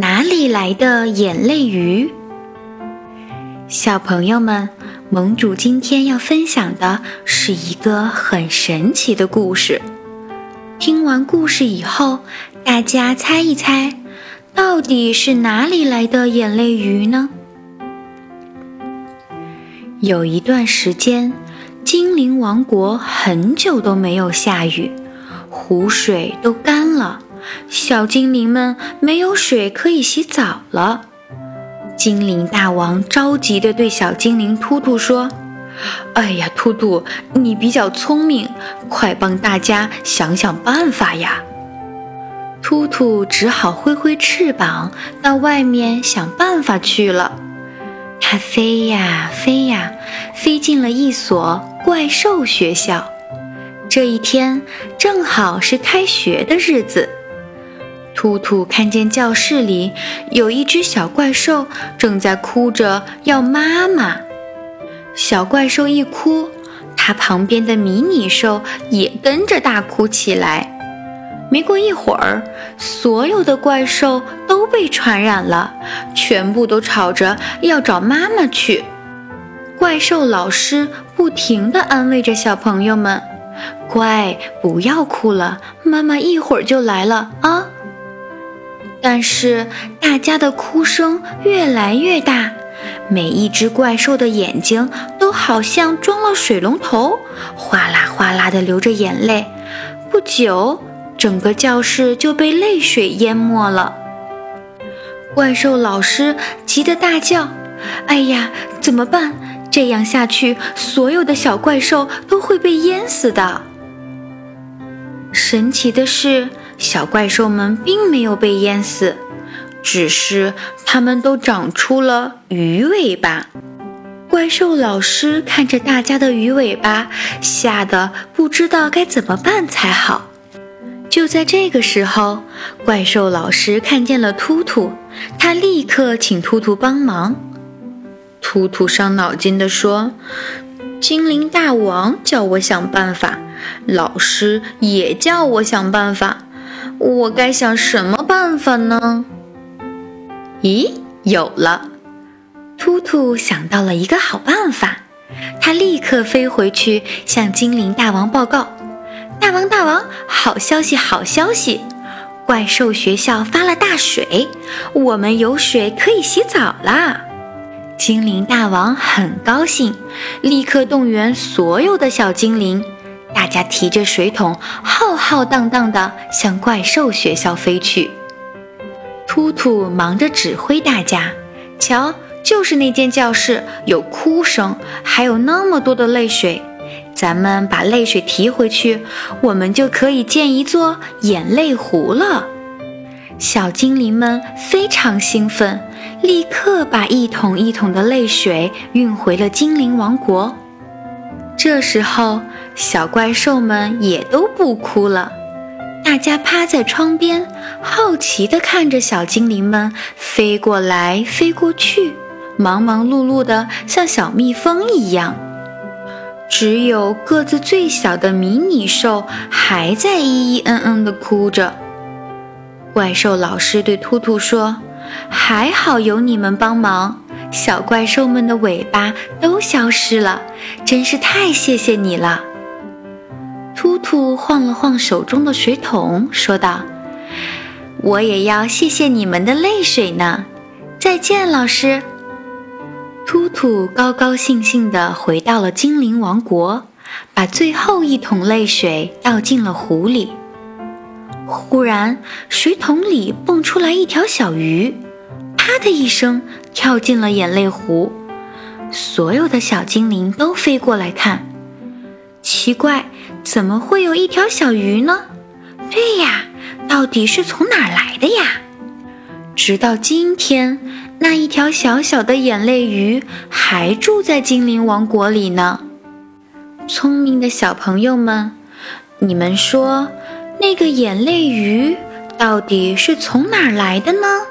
哪里来的眼泪鱼？小朋友们，盟主今天要分享的是一个很神奇的故事。听完故事以后，大家猜一猜，到底是哪里来的眼泪鱼呢？有一段时间，精灵王国很久都没有下雨，湖水都干了。小精灵们没有水可以洗澡了，精灵大王着急地对小精灵突突说：“哎呀，突突，你比较聪明，快帮大家想想办法呀！”突突只好挥挥翅膀到外面想办法去了。它飞呀飞呀，飞进了一所怪兽学校。这一天正好是开学的日子。兔兔看见教室里有一只小怪兽正在哭着要妈妈。小怪兽一哭，它旁边的迷你兽也跟着大哭起来。没过一会儿，所有的怪兽都被传染了，全部都吵着要找妈妈去。怪兽老师不停地安慰着小朋友们：“乖，不要哭了，妈妈一会儿就来了啊。”但是大家的哭声越来越大，每一只怪兽的眼睛都好像装了水龙头，哗啦哗啦地流着眼泪。不久，整个教室就被泪水淹没了。怪兽老师急得大叫：“哎呀，怎么办？这样下去，所有的小怪兽都会被淹死的。”神奇的是。小怪兽们并没有被淹死，只是它们都长出了鱼尾巴。怪兽老师看着大家的鱼尾巴，吓得不知道该怎么办才好。就在这个时候，怪兽老师看见了突突，他立刻请突突帮忙。突突伤脑筋地说：“精灵大王叫我想办法，老师也叫我想办法。”我该想什么办法呢？咦，有了！突突想到了一个好办法，他立刻飞回去向精灵大王报告：“大王，大王，好消息，好消息！怪兽学校发了大水，我们有水可以洗澡啦！”精灵大王很高兴，立刻动员所有的小精灵。大家提着水桶，浩浩荡荡地向怪兽学校飞去。突突忙着指挥大家，瞧，就是那间教室，有哭声，还有那么多的泪水。咱们把泪水提回去，我们就可以建一座眼泪湖了。小精灵们非常兴奋，立刻把一桶一桶的泪水运回了精灵王国。这时候，小怪兽们也都不哭了，大家趴在窗边，好奇地看着小精灵们飞过来飞过去，忙忙碌碌的像小蜜蜂一样。只有个子最小的迷你兽还在咿咿嗯嗯地哭着。怪兽老师对兔兔说：“还好有你们帮忙。”小怪兽们的尾巴都消失了，真是太谢谢你了。突突晃了晃手中的水桶，说道：“我也要谢谢你们的泪水呢。”再见，老师。突突高高兴兴地回到了精灵王国，把最后一桶泪水倒进了湖里。忽然，水桶里蹦出来一条小鱼。啪的一声，跳进了眼泪湖。所有的小精灵都飞过来看，奇怪，怎么会有一条小鱼呢？对呀，到底是从哪儿来的呀？直到今天，那一条小小的眼泪鱼还住在精灵王国里呢。聪明的小朋友们，你们说，那个眼泪鱼到底是从哪儿来的呢？